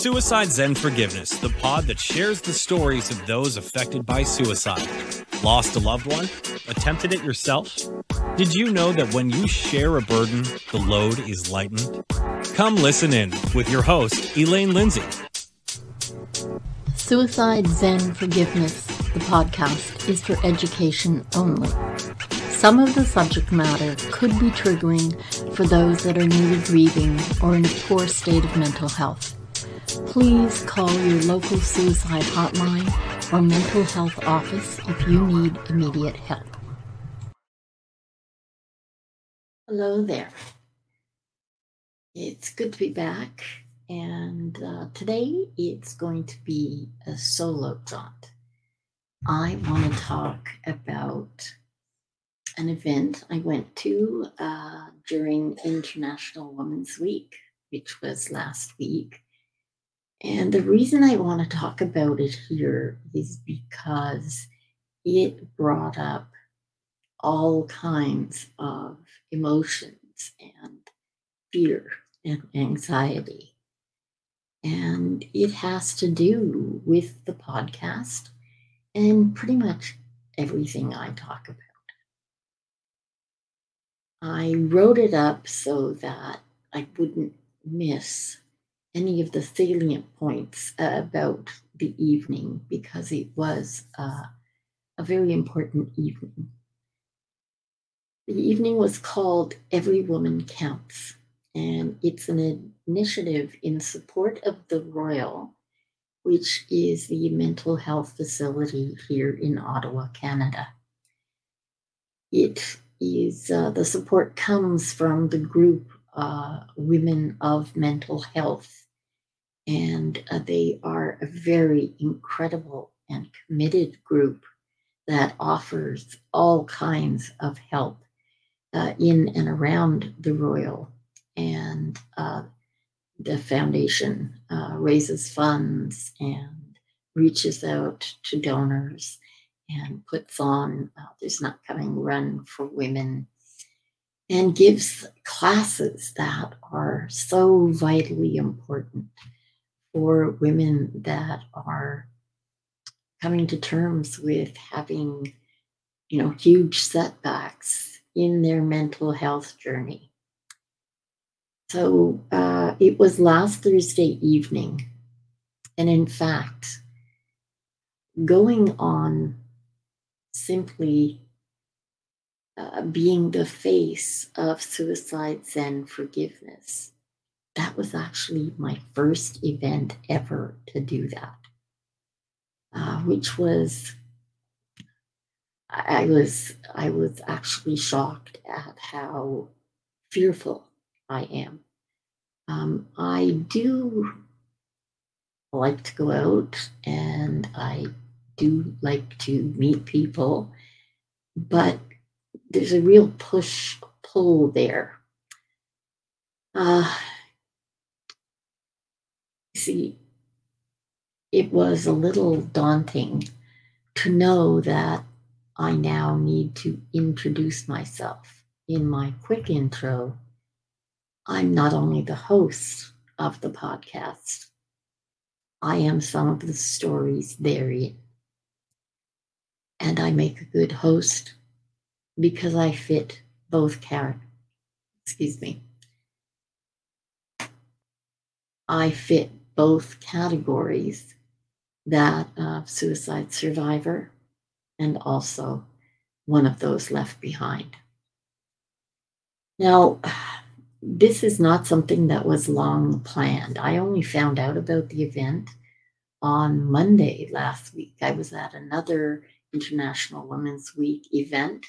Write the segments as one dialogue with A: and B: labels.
A: Suicide Zen Forgiveness, the pod that shares the stories of those affected by suicide. Lost a loved one? Attempted it yourself? Did you know that when you share a burden, the load is lightened? Come listen in with your host, Elaine Lindsay.
B: Suicide Zen Forgiveness, the podcast, is for education only. Some of the subject matter could be triggering for those that are newly grieving or in a poor state of mental health. Please call your local suicide hotline or mental health office if you need immediate help. Hello there. It's good to be back, and uh, today it's going to be a solo jaunt. I want to talk about an event I went to uh, during International Women's Week, which was last week. And the reason I want to talk about it here is because it brought up all kinds of emotions and fear and anxiety. And it has to do with the podcast and pretty much everything I talk about. I wrote it up so that I wouldn't miss any of the salient points uh, about the evening because it was uh, a very important evening. The evening was called Every Woman Counts, and it's an initiative in support of the Royal, which is the mental health facility here in Ottawa, Canada. It is uh, the support comes from the group uh, Women of Mental Health. And uh, they are a very incredible and committed group that offers all kinds of help uh, in and around the Royal. And uh, the foundation uh, raises funds and reaches out to donors and puts on uh, There's Not Coming Run for Women and gives classes that are so vitally important for women that are coming to terms with having you know huge setbacks in their mental health journey. So uh, it was last thursday evening and in fact going on simply uh, being the face of suicide zen forgiveness that was actually my first event ever to do that uh, which was I was I was actually shocked at how fearful I am. Um, I do like to go out and I do like to meet people, but there's a real push pull there. Uh, see, it was a little daunting to know that I now need to introduce myself. In my quick intro, I'm not only the host of the podcast, I am some of the stories therein. And I make a good host because I fit both characters. Excuse me. I fit both categories that of suicide survivor and also one of those left behind. Now, this is not something that was long planned. I only found out about the event on Monday last week. I was at another International Women's Week event,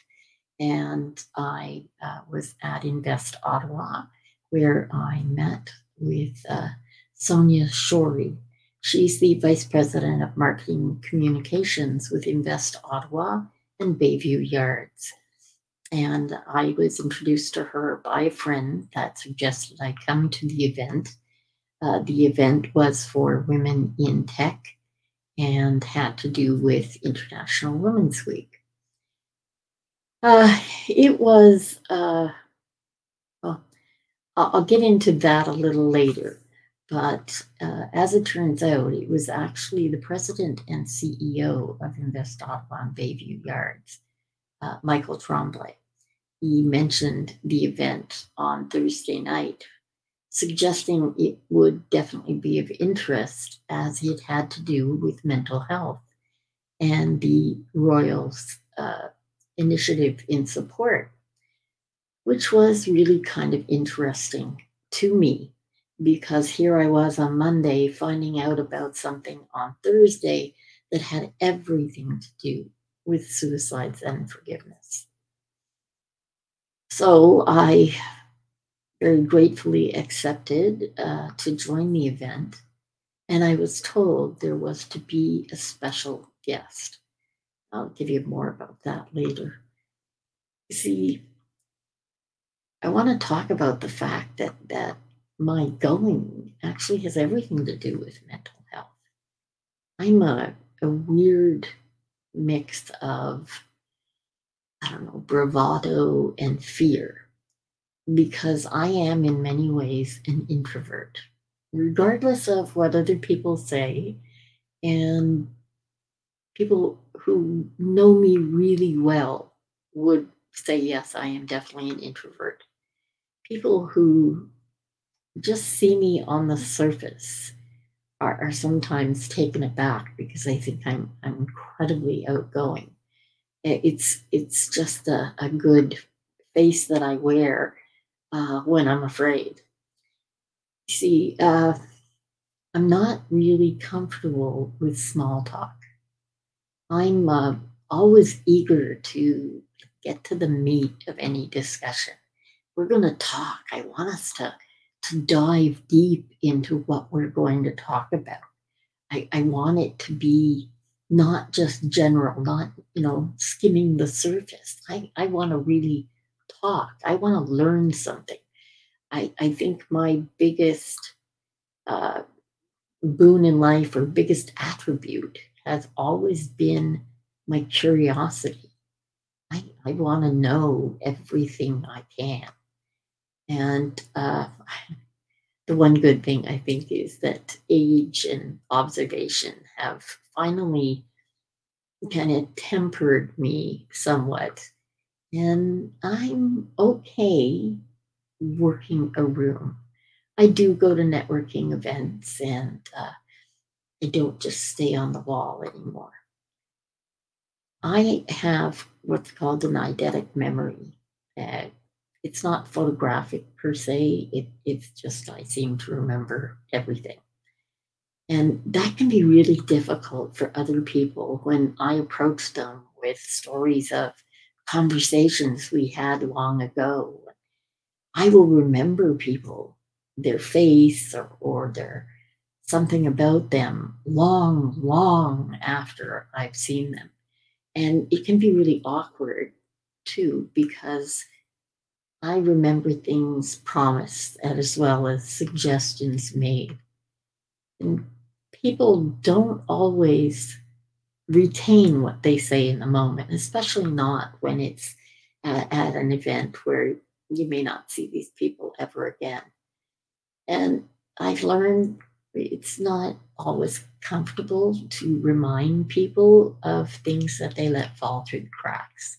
B: and I uh, was at Invest Ottawa, where I met with uh, Sonya Shorey. She's the Vice President of Marketing Communications with Invest Ottawa and Bayview Yards. And I was introduced to her by a friend that suggested I come to the event. Uh, the event was for women in tech and had to do with International Women's Week. Uh, it was, uh, well, I'll get into that a little later, but uh, as it turns out, it was actually the president and CEO of Invest Ottawa Bayview Yards, uh, Michael Tremblay. He mentioned the event on Thursday night, suggesting it would definitely be of interest as it had to do with mental health and the Royals' uh, initiative in support, which was really kind of interesting to me because here I was on Monday finding out about something on Thursday that had everything to do with suicides and forgiveness. So I very gratefully accepted uh, to join the event, and I was told there was to be a special guest. I'll give you more about that later. See, I want to talk about the fact that that my going actually has everything to do with mental health. I'm a, a weird mix of, I don't know, bravado and fear because I am in many ways an introvert, regardless of what other people say. And people who know me really well would say, yes, I am definitely an introvert. People who just see me on the surface are, are sometimes taken aback because they think I'm I'm incredibly outgoing. It's it's just a, a good face that I wear uh, when I'm afraid. See, uh, I'm not really comfortable with small talk. I'm uh, always eager to get to the meat of any discussion. We're going to talk. I want us to to dive deep into what we're going to talk about. I, I want it to be not just general, not, you know, skimming the surface. I, I want to really talk. I want to learn something. I, I think my biggest uh, boon in life or biggest attribute has always been my curiosity. I, I want to know everything I can. And uh, the one good thing I think is that age and observation have finally kind of tempered me somewhat. And I'm okay working a room. I do go to networking events and uh, I don't just stay on the wall anymore. I have what's called an eidetic memory. Uh, it's not photographic per se. It, it's just I seem to remember everything. And that can be really difficult for other people when I approach them with stories of conversations we had long ago. I will remember people, their face or, or their something about them long, long after I've seen them. And it can be really awkward too, because I remember things promised as well as suggestions made. And people don't always retain what they say in the moment, especially not when it's at, at, an event where you may not see these people ever again. And I've learned it's not always comfortable to remind people of things that they let fall through the cracks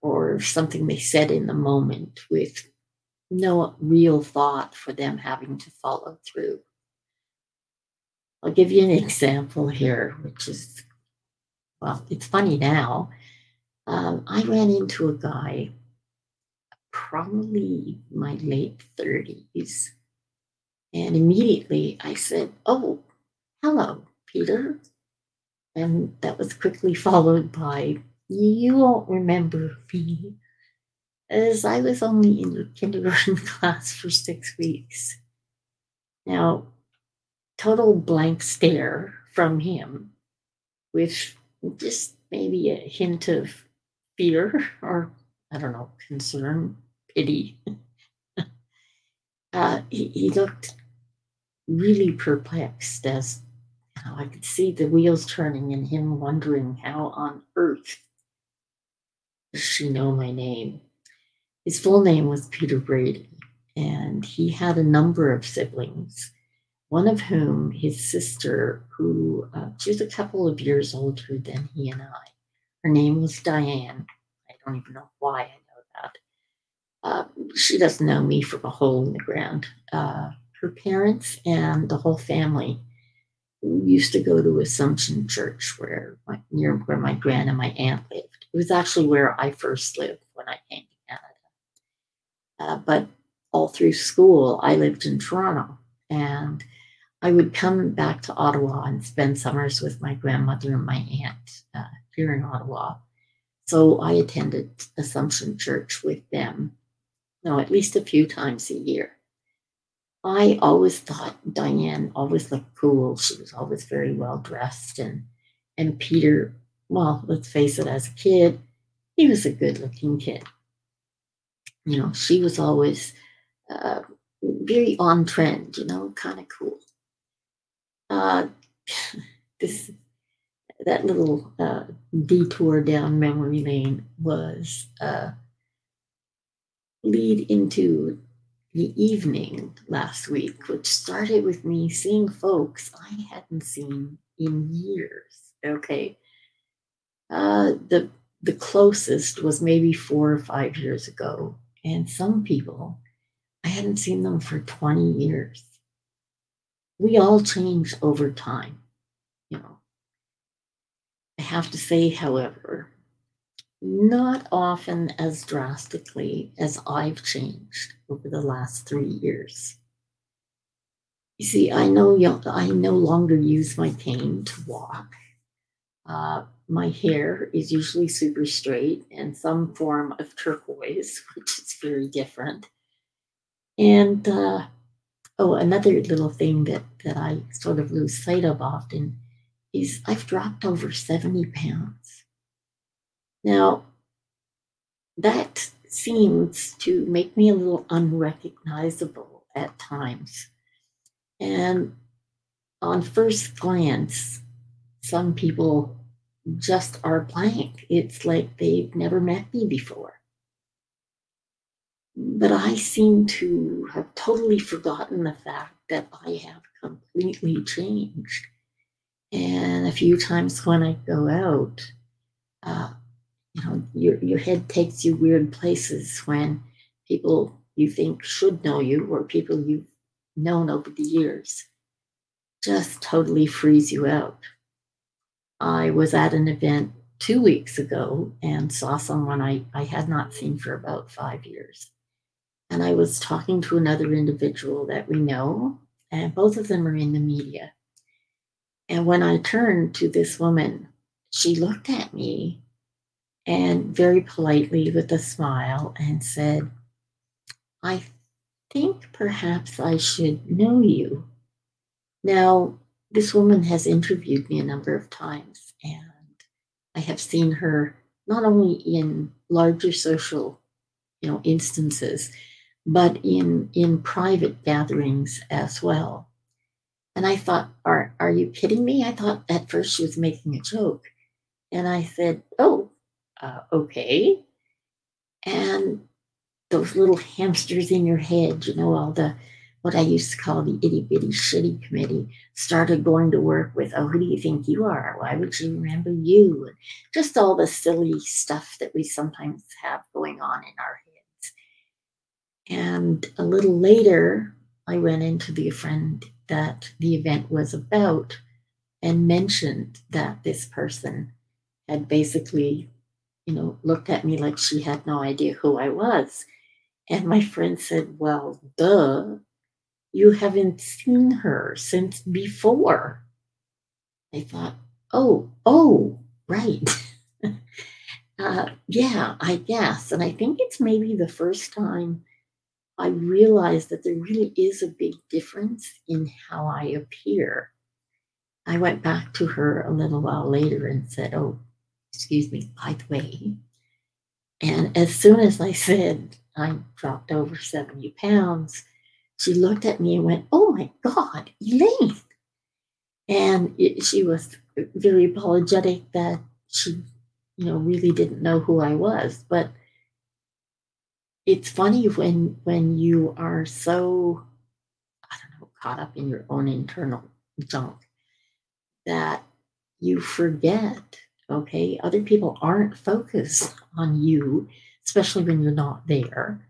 B: or something they said in the moment with no real thought for them having to follow through. I'll give you an example here, which is, well, it's funny now. Um, I ran into a guy, probably my late 30s, and immediately I said, Oh, hello, Peter. And that was quickly followed by, you won't remember me, as I was only in the kindergarten class for six weeks. Now, total blank stare from him with just maybe a hint of fear or, I don't know, concern, pity. uh, he, he looked really perplexed as you know, I could see the wheels turning and him wondering how on earth does she know my name? His full name was Peter Brady, and he had a number of siblings. one of whom, his sister, who uh, she was a couple of years older than he and I. Her name was Diane. I don't even know why I know that. Uh, she doesn't know me from a hole in the ground. Uh, her parents and the whole family we used to go to Assumption Church, where my, near where my grand and my aunt lived. It was actually where I first lived when I came to Canada. Uh, but all through school, I lived in Toronto, and I would come back to Ottawa and spend summers with my grandmother and my aunt uh, here in Ottawa. So I attended Assumption Church with them, no, at least a few times a year. I always thought Diane always looked cool. She was always very well dressed, and and Peter, well, let's face it, as a kid, he was a good looking kid. You know, she was always uh, very on trend. You know, kind of cool. Uh, this that little uh, detour down memory lane was uh, lead into the evening last week, which started with me seeing folks I hadn't seen in years. Okay. Uh, the the closest was maybe four or five years ago. And some people, I hadn't seen them for 20 years. We all change over time, you know. I have to say, however, not often as drastically as I've changed over the last three years. You see, I know I no longer use my cane to walk. Uh, my hair is usually super straight and some form of turquoise, which is very different. And uh, oh, another little thing that, that I sort of lose sight of often is I've dropped over 70 pounds. Now, that seems to make me a little unrecognizable at times. And on first glance, some people just are blank. It's like they've never met me before. But I seem to have totally forgotten the fact that I have completely changed. And a few times when I go out, uh, you know your your head takes you weird places when people you think should know you or people you've known over the years just totally frees you out. I was at an event two weeks ago and saw someone I, I had not seen for about five years. And I was talking to another individual that we know, and both of them are in the media. And when I turned to this woman, she looked at me and very politely with a smile and said, I think perhaps I should know you. Now, this woman has interviewed me a number of times, and I have seen her not only in larger social, you know, instances, but in in private gatherings as well. And I thought, are are you kidding me? I thought at first she was making a joke. And I said, Oh, uh, okay. And those little hamsters in your head, you know, all the what I used to call the itty bitty shitty committee started going to work with, oh, who do you think you are? Why would you remember you? And just all the silly stuff that we sometimes have going on in our heads. And a little later, I went into the friend that the event was about and mentioned that this person had basically you know, looked at me like she had no idea who I was. And my friend said, Well, duh, you haven't seen her since before. I thought, Oh, oh, right. uh, yeah, I guess. And I think it's maybe the first time I realized that there really is a big difference in how I appear. I went back to her a little while later and said, Oh, excuse me, by the way. And as soon as I said I dropped over 70 pounds, she looked at me and went, Oh my God, Elaine. And it, she was very apologetic that she, you know, really didn't know who I was. But it's funny when when you are so, I don't know, caught up in your own internal junk that you forget, okay? Other people aren't focused on you, especially when you're not there.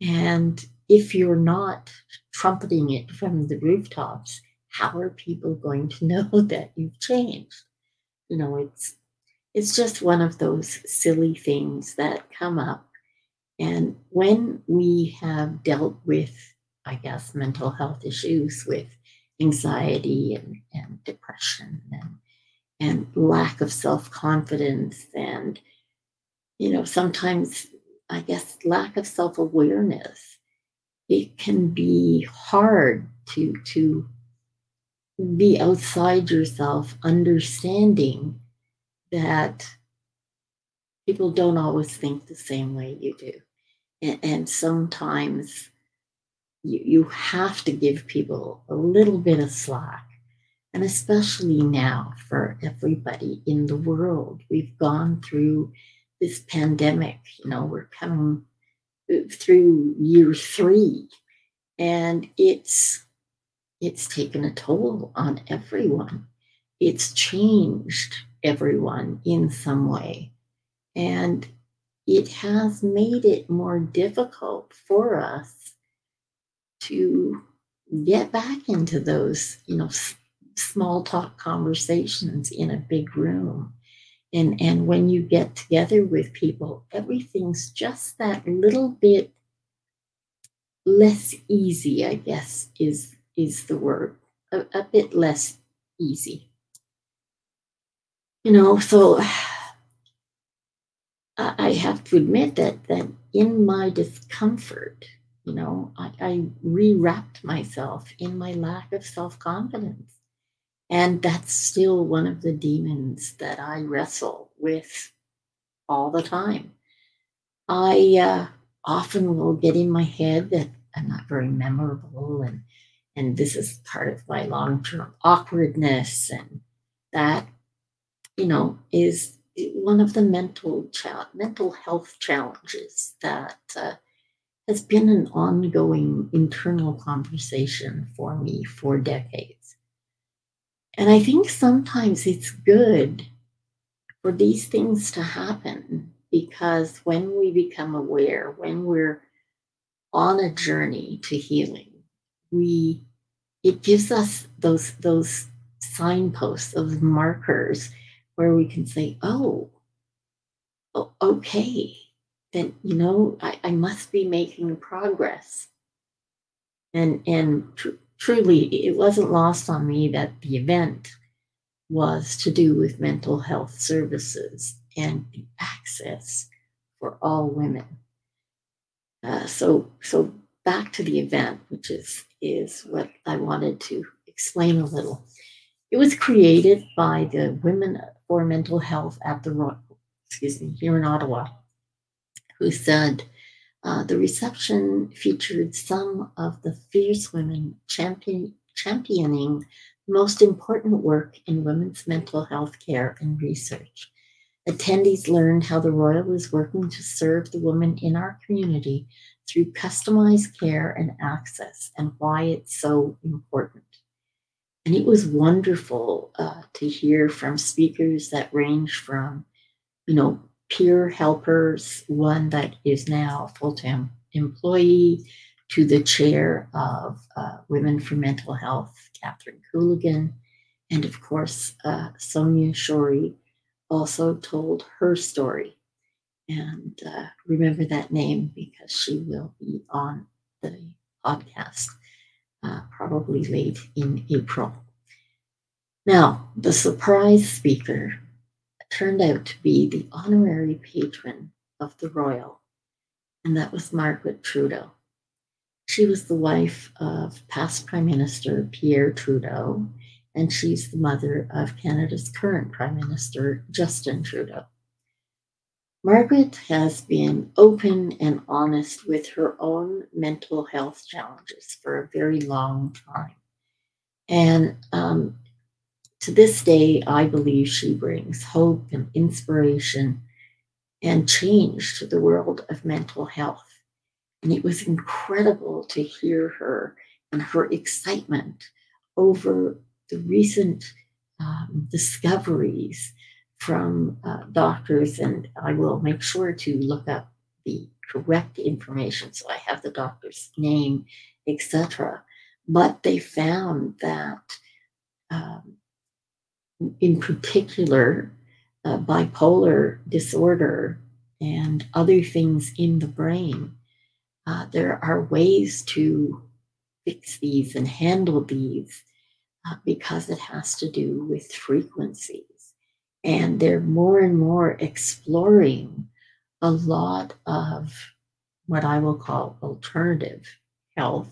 B: And if you're not trumpeting it from the rooftops, how are people going to know that you've changed? You know, it's it's just one of those silly things that come up. And when we have dealt with, I guess, mental health issues with anxiety and, and depression and and lack of self-confidence and you know sometimes i guess lack of self-awareness. It can be hard to to be outside yourself understanding that people don't always think the same way you do. And, and sometimes you, you have to give people a little bit of slack and especially now for everybody in the world we've gone through this pandemic you know we're coming through year three and it's it's taken a toll on everyone. It's changed everyone in some way. And it has made it more difficult for us to get back into those you know small talk conversations in a big room. And and when you get together with people everything's just that little bit less easy i guess is is the word. A, a bit less easy. You know so i have to admit that that in my discomfort you know i, I rewrapped myself in my lack of self-confidence and that's still one of the demons that I wrestle with all the time. I uh, often will get in my head that I'm not very memorable, and and this is part of my long-term awkwardness, and that you know is one of the mental cha- mental health challenges that uh, has been an ongoing internal conversation for me for decades. And I think sometimes it's good for these things to happen because when we become aware, when we're on a journey to healing, we it gives us those those signposts, those markers where we can say, oh, okay, then you know I, I must be making progress. And and tr- truly, it wasn't lost on me that the event was to do with mental health services and access for all women. Uh, so, so back to the event, which is is what I wanted to explain a little. It was created by the Women for Mental Health at the Royal, excuse me, here in Ottawa, who said uh, the reception featured some of the fierce women champion, championing most important work in women's mental health care and research. Attendees learned how the Royal is working to serve the women in our community through customized care and access and why it's so important. And it was wonderful uh, to hear from speakers that range from, you know, peer helpers, one that is now full-time employee, to the chair of uh, Women for Mental Health, Catherine Cooligan, and of course, uh, Sonya Shorey also told her story. And uh, remember that name because she will be on the podcast uh, probably late in April. Now, the surprise speaker turned out to be the honorary patron of the royal, and that was Margaret Trudeau. She was the wife of past Prime Minister Pierre Trudeau, and she's the mother of Canada's current Prime Minister Justin Trudeau. Margaret has been open and honest with her own mental health challenges for a very long time. And um, to this day, I believe she brings hope and inspiration and change to the world of mental health. And it was incredible to hear her and her excitement over the recent um, discoveries from uh, doctors, and I will make sure to look up the correct information so I have the doctor's name, etc. But they found that, um, in particular, uh, bipolar disorder and other things in the brain, uh, there are ways to fix these and handle these uh, because it has to do with frequencies. And they're more and more exploring a lot of what I will call alternative health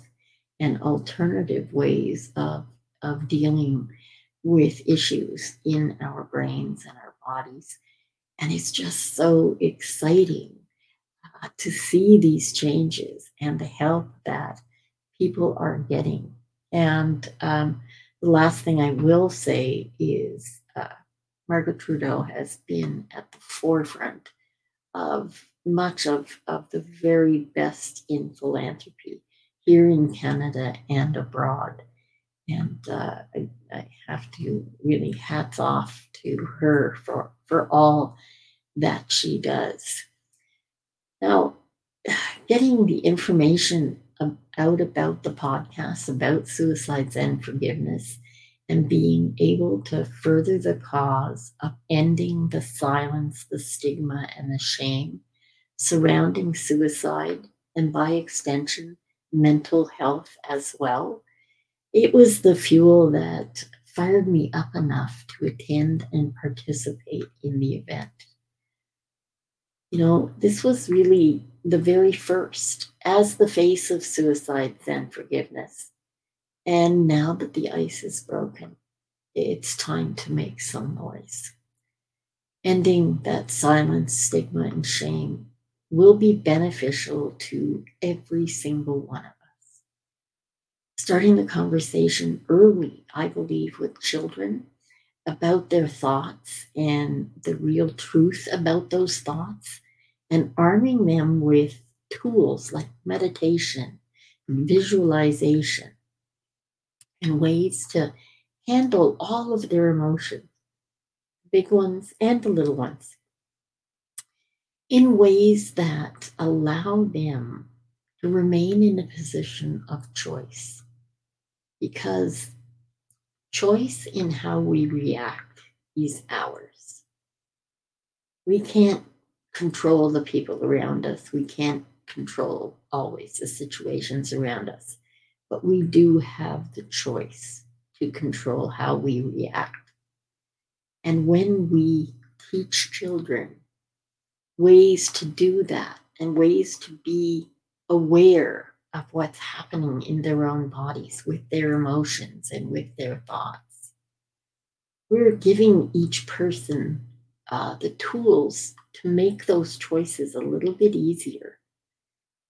B: and alternative ways of, of dealing with issues in our brains and our bodies. And it's just so exciting uh, to see these changes and the help that people are getting. And um, the last thing I will say is uh, Margaret Trudeau has been at the forefront of much of, of the very best in philanthropy here in Canada and abroad. And uh, I, I, have to really hats off to her for, for all that she does. Now, getting the information out about the podcast about Suicide Zen Forgiveness and being able to further the cause of ending the silence, the stigma, and the shame surrounding suicide, and by extension, mental health as well. It was the fuel that fired me up enough to attend and participate in the event. You know, this was really the very first as the face of Suicide Zen Forgiveness. And now that the ice is broken, it's time to make some noise. Ending that silence, stigma, and shame will be beneficial to every single one of us. Starting the conversation early, I believe, with children about their thoughts and the real truth about those thoughts and arming them with tools like meditation, visualization, and ways to handle all of their emotions, big ones and the little ones, in ways that allow them to remain in a position of choice. Because choice in how we react is ours. We can't control the people around us. We can't control always the situations around us, but we do have the choice to control how we react. And when we teach children ways to do that and ways to be aware of what's happening in their own bodies with their emotions and with their thoughts, we're giving each person uh, the tools to make those choices a little bit easier.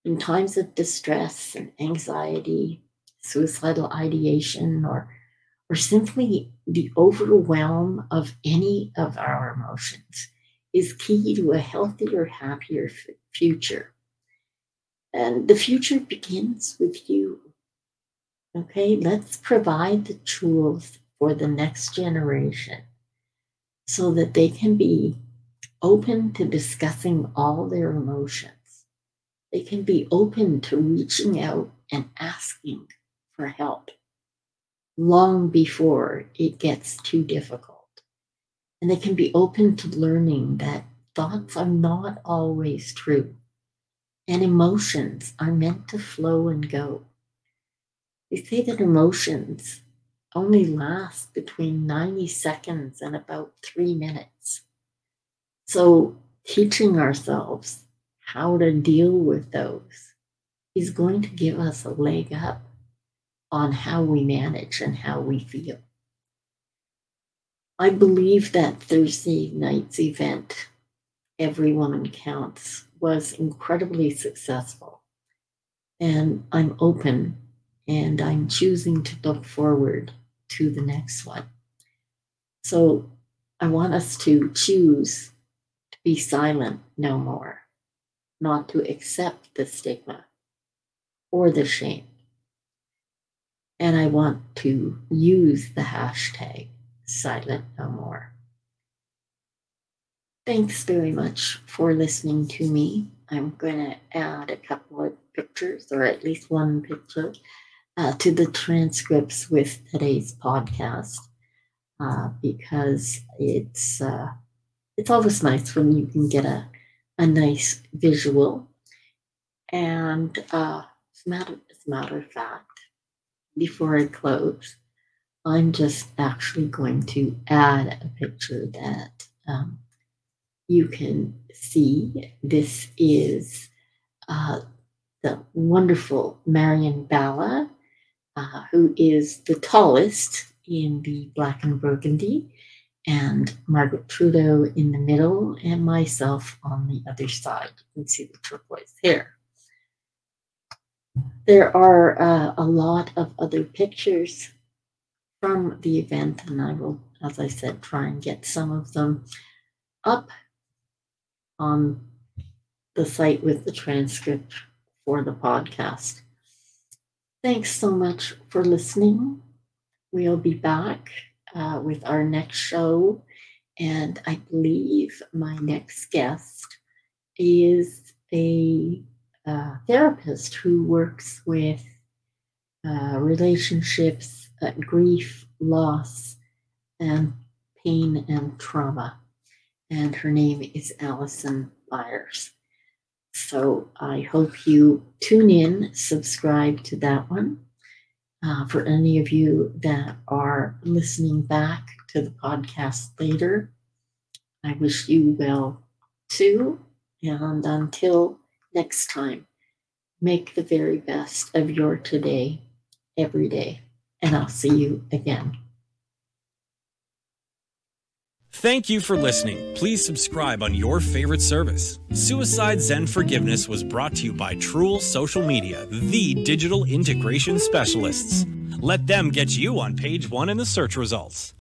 B: In times of distress and anxiety, suicidal ideation, or, or simply the overwhelm of any of our emotions is key to a healthier, happier f- future. And the future begins with you. Okay, let's provide the tools for the next generation so that they can be open to discussing all their emotions. They can be open to reaching out and asking for help long before it gets too difficult. And they can be open to learning that thoughts are not always true and emotions are meant to flow and go. They say that emotions only last between 90 seconds and about three minutes. So, teaching ourselves how to deal with those is going to give us a leg up on how we manage and how we feel. I believe that Thursday night's event, Every Woman Counts, was incredibly successful. And I'm open and I'm choosing to look forward to the next one. So I want us to choose to be silent no more, not to accept the stigma or the shame. And I want to use the hashtag silent no more. Thanks very much for listening to me. I'm going to add a couple of pictures, or at least one picture, uh, to the transcripts with today's podcast uh, because it's uh, it's always nice when you can get a a nice visual. And uh, as, a matter, as a matter of fact, before I close, I'm just actually going to add a picture that um, you can see. This is uh, the wonderful Marion Bala, uh, who is the tallest in the black and burgundy, and Margaret Trudeau in the middle, and myself on the other side. You can see the turquoise hair. There are uh, a lot of other pictures from the event, and I will, as I said, try and get some of them up on the site with the transcript for the podcast. Thanks so much for listening. We'll be back uh, with our next show, and I believe my next guest is a uh, therapist who works with uh, relationships, uh, grief, loss, and pain and trauma. And her name is Allison Byers. So I hope you tune in, subscribe to that one. Uh, for any of you that are listening back to the podcast later, I wish you well too. And until next time, make the very best of your today, every day. And I'll see you again.
A: Thank you for listening. Please subscribe on your favorite service. Suicide Zen Forgiveness was brought to you by Truel Social Media, the digital integration specialists. Let them get you on page one in the search results.